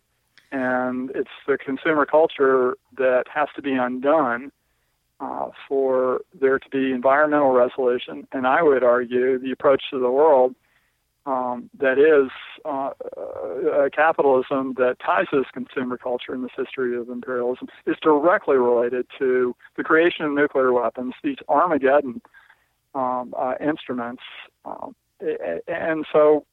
and it's the consumer culture that has to be undone. Uh, for there to be environmental resolution, and I would argue the approach to the world um, that is uh, uh, capitalism that ties this consumer culture in this history of imperialism is directly related to the creation of nuclear weapons, these Armageddon um, uh, instruments. Um, and so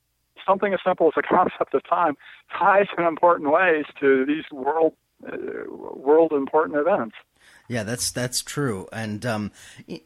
something as simple as the concept of time ties in important ways to these world uh, world important events. Yeah, that's that's true. And um,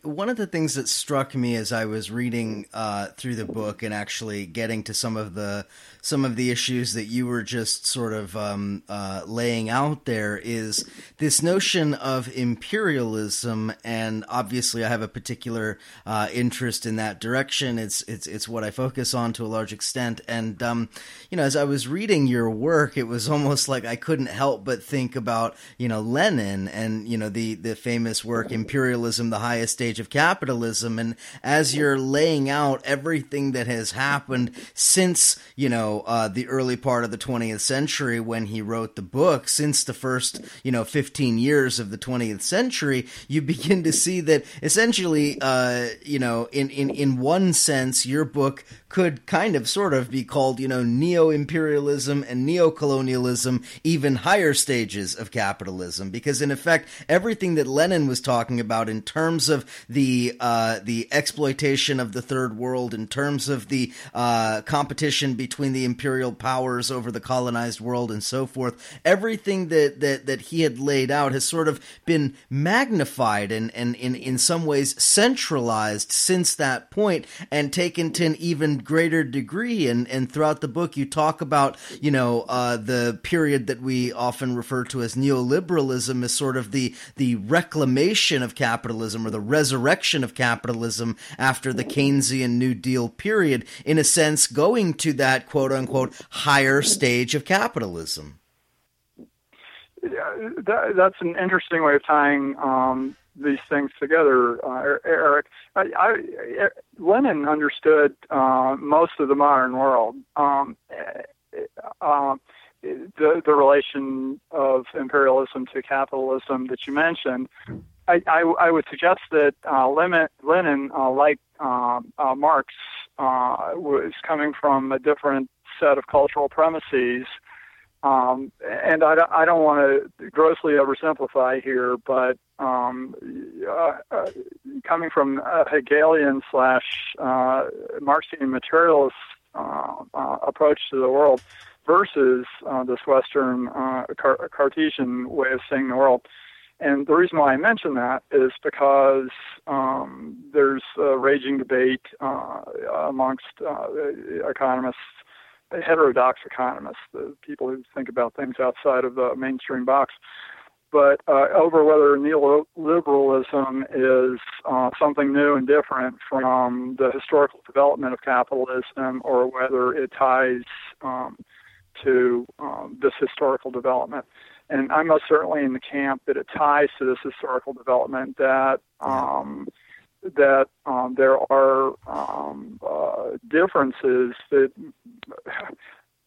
one of the things that struck me as I was reading uh, through the book and actually getting to some of the some of the issues that you were just sort of um, uh, laying out there is this notion of imperialism, and obviously I have a particular uh, interest in that direction. It's it's it's what I focus on to a large extent, and um, you know, as I was reading your work, it was almost like I couldn't help but think about you know Lenin and you know the the famous work Imperialism, the Highest Stage of Capitalism, and as you're laying out everything that has happened since you know uh, the early part of the 20th century when he wrote the book, since the first, you know, 15 years of the 20th century, you begin to see that essentially, uh, you know, in, in, in one sense, your book could kind of sort of be called, you know, neo imperialism and neo colonialism, even higher stages of capitalism, because in effect, everything that Lenin was talking about in terms of the uh, the exploitation of the third world, in terms of the uh, competition between the imperial powers over the colonized world and so forth, everything that that that he had laid out has sort of been magnified and and in in some ways centralized since that point and taken to an even greater degree. And, and throughout the book, you talk about, you know, uh, the period that we often refer to as neoliberalism as sort of the, the reclamation of capitalism or the resurrection of capitalism after the Keynesian New Deal period, in a sense, going to that quote unquote higher stage of capitalism. Yeah, that, that's an interesting way of tying um, these things together, uh, Eric. I, I, Lenin understood uh, most of the modern world. Um, uh, the the relation of imperialism to capitalism that you mentioned. I, I, I would suggest that uh, Lenin, uh, like um, uh, Marx, uh, was coming from a different set of cultural premises um, and I, I don't want to grossly oversimplify here, but um, uh, uh, coming from a Hegelian slash Marxian materialist approach to the world versus uh, this Western Car- Cartesian way of seeing the world. And the reason why I mention that is because um, there's a raging debate amongst economists heterodox economists, the people who think about things outside of the mainstream box. But uh, over whether neoliberalism is uh, something new and different from the historical development of capitalism, or whether it ties um, to um, this historical development. And I'm most certainly in the camp that it ties to this historical development that um, that um, there are um, uh, differences that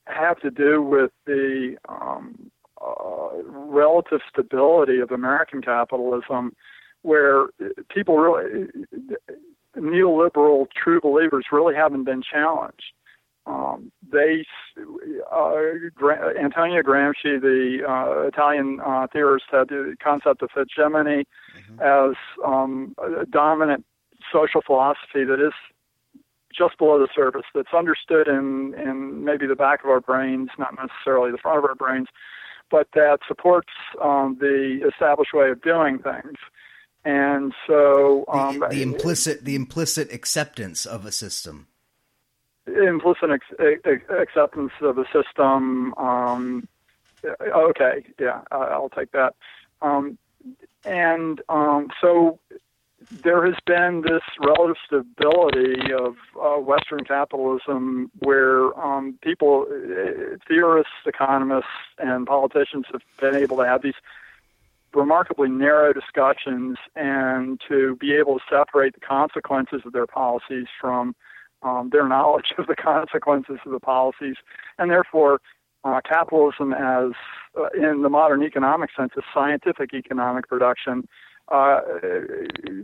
have to do with the um, uh, relative stability of American capitalism, where people really neoliberal true believers really haven't been challenged. Um, they, uh, Gra- Antonio Gramsci, the uh, Italian uh, theorist, had the concept of hegemony mm-hmm. as um, a dominant social philosophy that is just below the surface, that's understood in, in maybe the back of our brains, not necessarily the front of our brains, but that supports um, the established way of doing things. And so um, the, the implicit the implicit acceptance of a system implicit ex- acceptance of the system. Um, okay, yeah, I'll take that. Um, and um, so there has been this relative stability of uh, Western capitalism where um, people, uh, theorists, economists, and politicians have been able to have these remarkably narrow discussions and to be able to separate the consequences of their policies from um, their knowledge of the consequences of the policies, and therefore uh, capitalism as uh, in the modern economic sense, a scientific economic production, uh,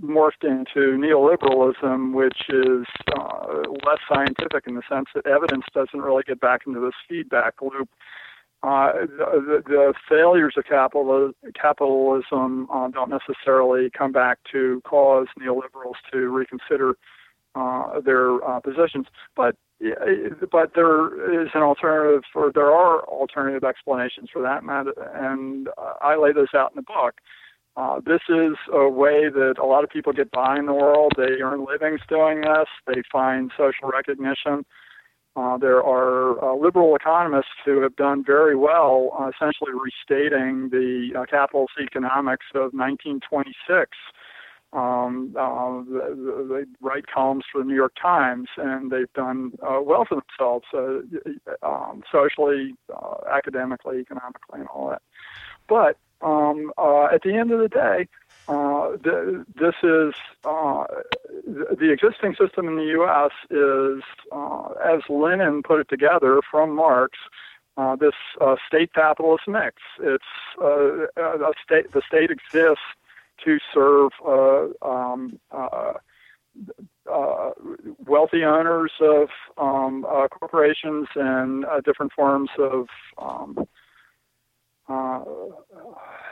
morphed into neoliberalism, which is uh, less scientific in the sense that evidence doesn't really get back into this feedback loop. Uh, the, the, failures of capital, capitalism uh, don't necessarily come back to cause neoliberals to reconsider uh, their uh, positions. But but there is an alternative, or there are alternative explanations for that, matter, and uh, I lay those out in the book. Uh, this is a way that a lot of people get by in the world. They earn livings doing this. They find social recognition. Uh, there are uh, liberal economists who have done very well, uh, essentially restating the uh, capitalist economics of 1926 um, uh, they, write columns for the New York Times, and they've done uh, well for themselves uh, um, socially, uh, academically, economically, and all that. But um, uh, at the end of the day, uh, the, this is the existing system in the U.S. is, as Lenin put it together from Marx, uh, this uh, state capitalist mix. It's uh, state. The state exists to serve uh, um, uh, uh, wealthy owners of um, uh, corporations and uh, different forms of um, uh,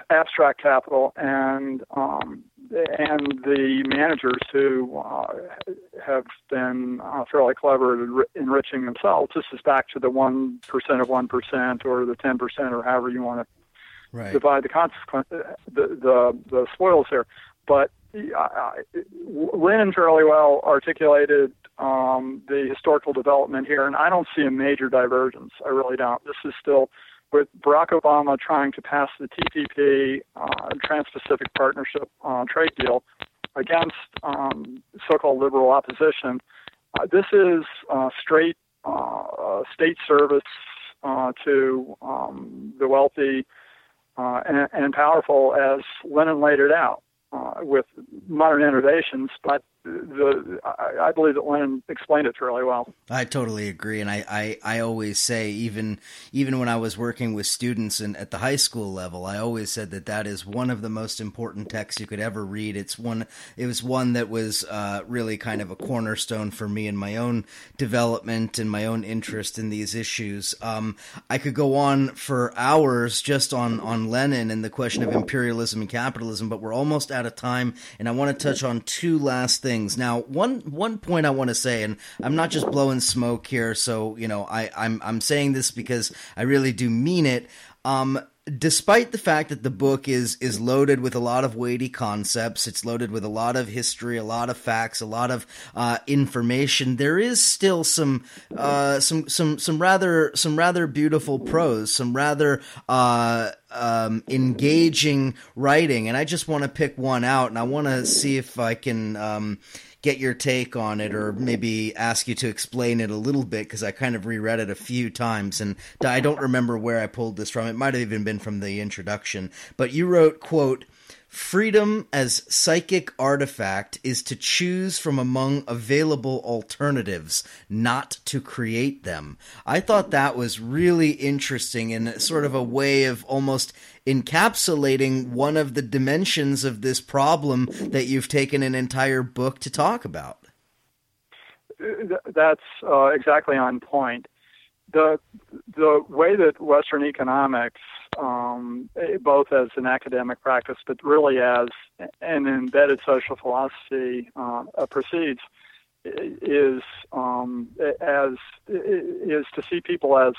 abstract capital and um, and the managers who have been fairly clever at enriching themselves. This is back to the one percent of one percent or the ten percent or however you want to right. divide the consequence, the, the the spoils here. But uh, Lenin fairly well articulated um, the historical development here, and I don't see a major divergence. I really don't. This is still with Barack Obama trying to pass the TPP, uh, Trans-Pacific Partnership uh, trade deal, against um, so-called liberal opposition. Uh, this is uh, straight uh, state service uh, to um, the wealthy uh, and, and, powerful as Lenin laid it out uh, with modern innovations, but the I, I believe that Lenin explained it really well. I totally agree, and I, I, I always say even even when I was working with students and at the high school level, I always said that that is one of the most important texts you could ever read. It's one it was one that was uh, really kind of a cornerstone for me in my own development and my own interest in these issues. Um, I could go on for hours just on on Lenin and the question of imperialism and capitalism, but we're almost out of time, and I want to touch on two last things things. Now, one one point I want to say, and I'm not just blowing smoke here, so you know, I, I'm I'm saying this because I really do mean it. Um, despite the fact that the book is is loaded with a lot of weighty concepts, it's loaded with a lot of history, a lot of facts, a lot of uh, information. There is still some uh, some some some rather some rather beautiful prose, some rather uh, um, engaging writing, and I just want to pick one out, and I want to see if I can. Um, get your take on it or maybe ask you to explain it a little bit because I kind of reread it a few times and I don't remember where I pulled this from. It might have even been from the introduction. But you wrote, quote, Freedom as psychic artifact is to choose from among available alternatives, not to create them. I thought that was really interesting and sort of a way of almost encapsulating one of the dimensions of this problem that you've taken an entire book to talk about. that's uh, exactly on point. The the way that Western economics, um, both as an academic practice, but really as an embedded social philosophy, uh, proceeds, is um, as is to see people as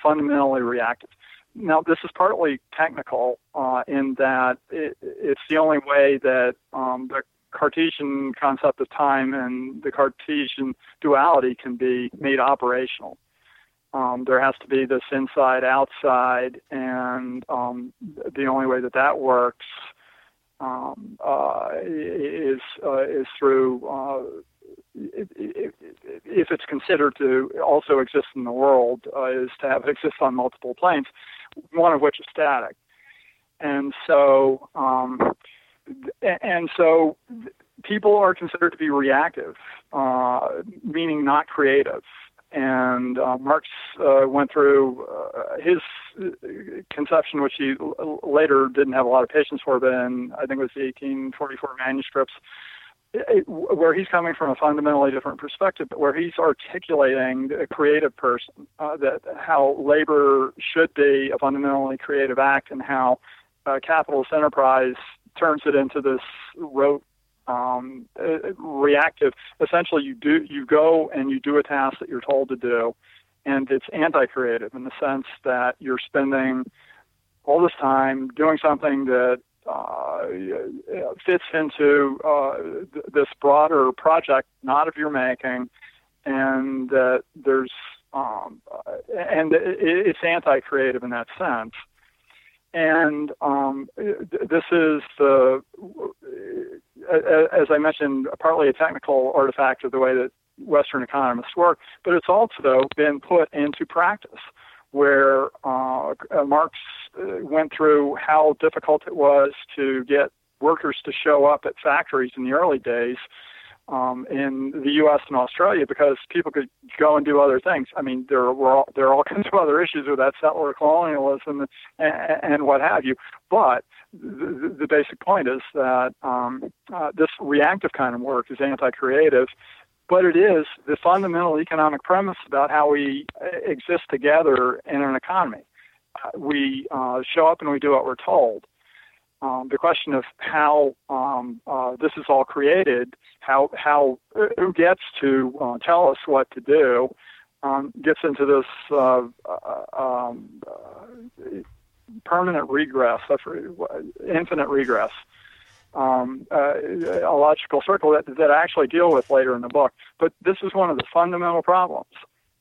fundamentally reactive. Now, this is partly technical uh, in that it, it's the only way that um, the Cartesian concept of time and the Cartesian duality can be made operational. Um, there has to be this inside outside, and um, the only way that that works um, uh, is uh, is through uh, if it's considered to also exist in the world, uh, is to have it exist on multiple planes, one of which is static. And so, um, and so, people are considered to be reactive, uh, meaning not creative. And uh, Marx uh, went through uh, his conception, which he later didn't have a lot of patience for, but in I think it was the 1844 manuscripts, where he's coming from a fundamentally different perspective, but where he's articulating a creative person, uh, that how labor should be a fundamentally creative act, and how uh, capitalist enterprise turns it into this rote um, uh, reactive. Essentially, you do you go and you do a task that you're told to do, and it's anti-creative in the sense that you're spending all this time doing something that uh, fits into uh, th- this broader project, not of your making, and that there's um, and it's anti-creative in that sense. And um, this is the, as I mentioned, partly a technical artifact of the way that Western economists work, but it's also been put into practice where uh, Marx uh, went through how difficult it was to get workers to show up at factories in the early days um, in the U.S. and Australia because people could go and do other things. I mean, there were all, there are all kinds of other issues with that settler colonialism and, and what have you. But the, the basic point is that um, uh, this reactive kind of work is anti-creative, but it is the fundamental economic premise about how we uh, exist together in an economy. Uh, we uh, show up and we do what we're told. Um, the question of how um, uh, this is all created, how how uh, who gets to uh, tell us what to do, um, gets into this um, permanent regress, infinite regress um, uh, a logical circle that, that I actually deal with later in the book. But this is one of the fundamental problems: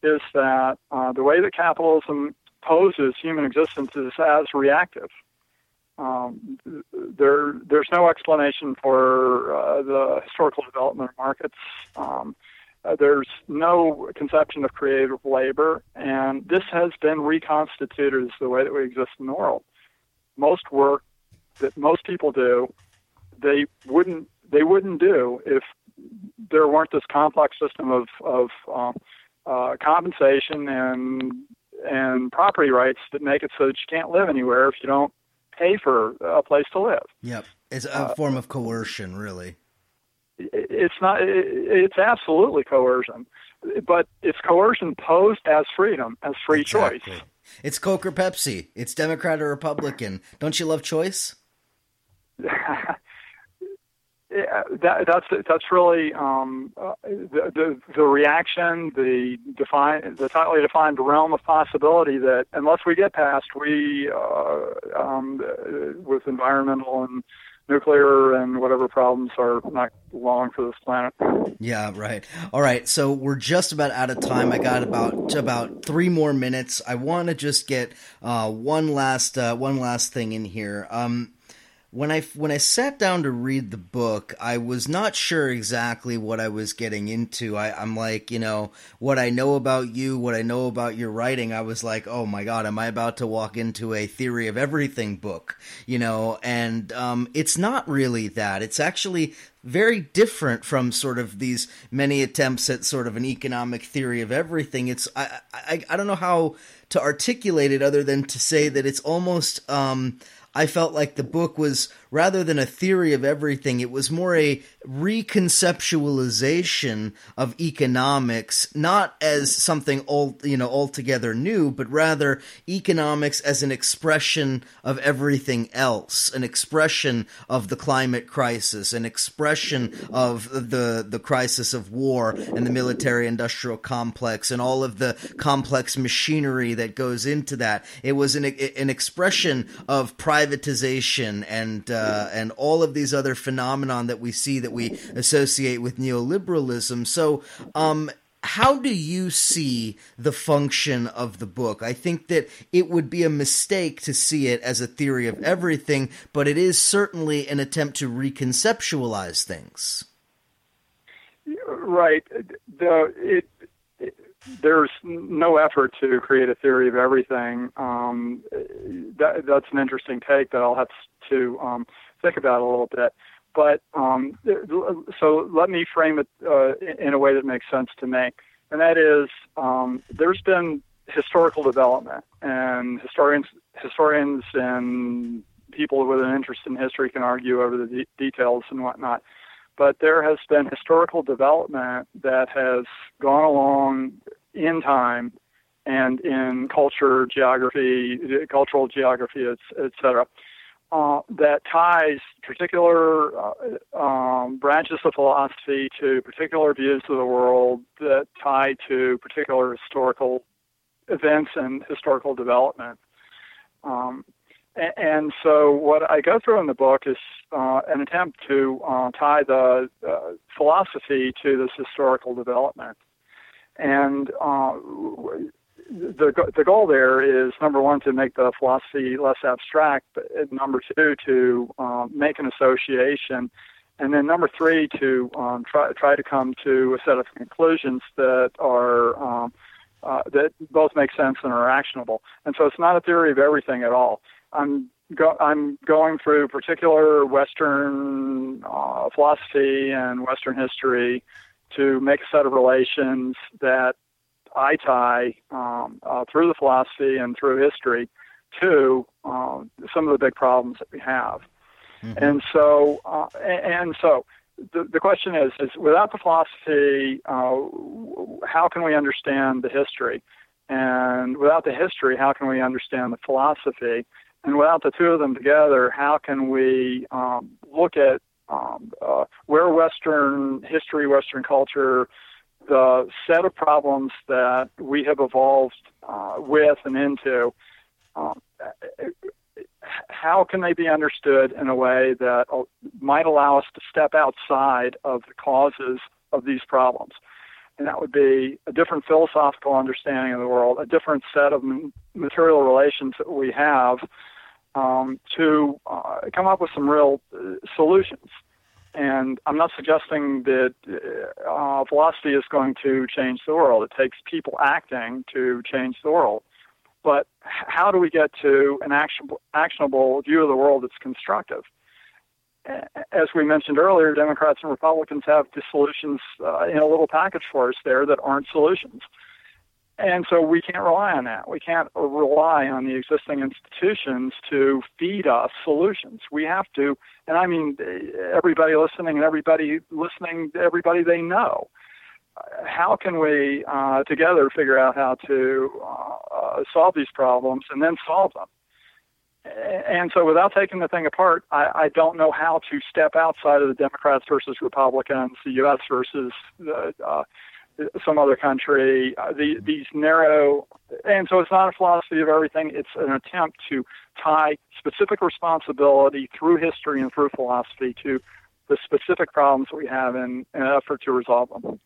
is that uh, the way that capitalism poses human existence is as reactive. Um, there, there's no explanation for uh, the historical development of markets. Um, uh, there's no conception of creative labor, and this has been reconstituted as the way that we exist in the world. Most work that most people do they wouldn't they wouldn't do if there weren't this complex system of of um, uh, compensation and and property rights that make it so that you can't live anywhere if you don't pay for a place to live. Yep, it's a uh, form of coercion, really. It's not. It's absolutely coercion, but it's coercion posed as freedom, as free exactly. choice. It's Coke or Pepsi. It's Democrat or Republican. Don't you love choice? that, that's that's really um, uh, the, the, the reaction, the define the tightly defined realm of possibility that unless we get past, we uh, um, with environmental and nuclear and whatever problems are not long for this planet. Yeah, right. All right, so we're just about out of time. I got about about three more minutes. I want to just get uh, one last uh, one last thing in here. Um, when I when I sat down to read the book, I was not sure exactly what I was getting into. I, am like, you know, what I know about you, what I know about your writing. I was like, oh my god, am I about to walk into a theory of everything book? You know, and um, it's not really that. It's actually very different from sort of these many attempts at sort of an economic theory of everything. It's I I, I don't know how to articulate it other than to say that it's almost um, I felt like the book was rather than a theory of everything, it was more a reconceptualization of economics, not as something all you know altogether new, but rather economics as an expression of everything else, an expression of the climate crisis, an expression of the the crisis of war and the military industrial complex and all of the complex machinery that goes into that. It was an an expression of privatization and uh, and all of these other phenomenon that we see that we associate with neoliberalism. So, um, how do you see the function of the book? I think that it would be a mistake to see it as a theory of everything, but it is certainly an attempt to reconceptualize things. Right. The it, it there's no effort to create a theory of everything. Um, that, that's an interesting take that I'll have to um, think about a little bit. But um, so let me frame it uh, in a way that makes sense to me, and that is um, there's been historical development, and historians historians and people with an interest in history can argue over the de- details and whatnot. But there has been historical development that has gone along in time and in culture, geography, cultural geography, et, et cetera uh, that ties particular uh, um, branches of philosophy to particular views of the world that tie to particular historical events and historical development. Um, and, and, so, what I go through in the book is uh, an attempt to uh, tie the uh, philosophy to this historical development. And the the goal there is number one to make the philosophy less abstract, but number two to um, make an association, and then number three to um, try try to come to a set of conclusions that are um, uh, that both make sense and are actionable. And so it's not a theory of everything at all. I'm go, I'm going through particular Western uh, philosophy and Western history to make a set of relations that I tie um, uh, through the philosophy and through history to um, some of the big problems that we have. Mm-hmm. And so, uh, and, and, so, the, the question is: is without the philosophy, uh, how can we understand the history? And without the history, how can we understand the philosophy? And without the two of them together, how can we um, look at um, uh, where Western history, Western culture, the set of problems that we have evolved uh, with and into, um, how can they be understood in a way that uh, might allow us to step outside of the causes of these problems? And that would be a different philosophical understanding of the world, a different set of material relations that we have um, to uh, come up with some real uh, solutions. And I'm not suggesting that uh, philosophy is going to change the world. It takes people acting to change the world. But how do we get to an actionable, actionable view of the world that's constructive? As we mentioned earlier, Democrats and Republicans have the solutions uh, in a little package for us there that aren't solutions. And so we can't rely on that. We can't rely on the existing institutions to feed us solutions. We have to, and I mean everybody listening and everybody listening, everybody they know. How can we uh, together figure out how to uh, solve these problems and then solve them? And so, without taking the thing apart, I, I don't know how to step outside of the Democrats versus Republicans, the U.S. versus the uh, some other country. Uh, the, these narrow, and so it's not a philosophy of everything. It's an attempt to tie specific responsibility through history and through philosophy to the specific problems we have in, in an effort to resolve them.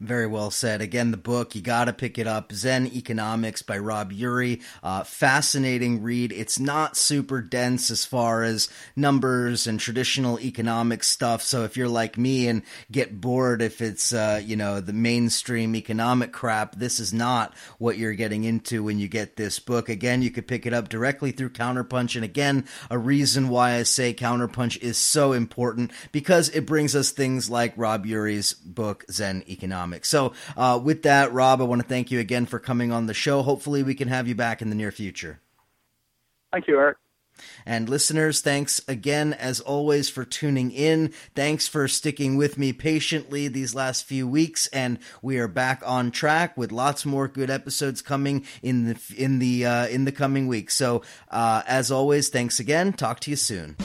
Very well said. Again, the book, you got to pick it up. Zen Economics by Rob Urie. Uh, fascinating read. It's not super dense as far as numbers and traditional economic stuff. So if you're like me and get bored if it's, uh, you know, the mainstream economic crap, this is not what you're getting into when you get this book. Again, you could pick it up directly through Counterpunch. And again, a reason why I say Counterpunch is so important because it brings us things like Rob Urie's book, Zen Economics comics. So, uh, with that, Rob, I want to thank you again for coming on the show. Hopefully, we can have you back in the near future. Thank you, Eric. And listeners, thanks again, as always, for tuning in. Thanks for sticking with me patiently these last few weeks, and we are back on track with lots more good episodes coming in the in the uh, in the coming weeks. So, uh, as always, thanks again. Talk to you soon.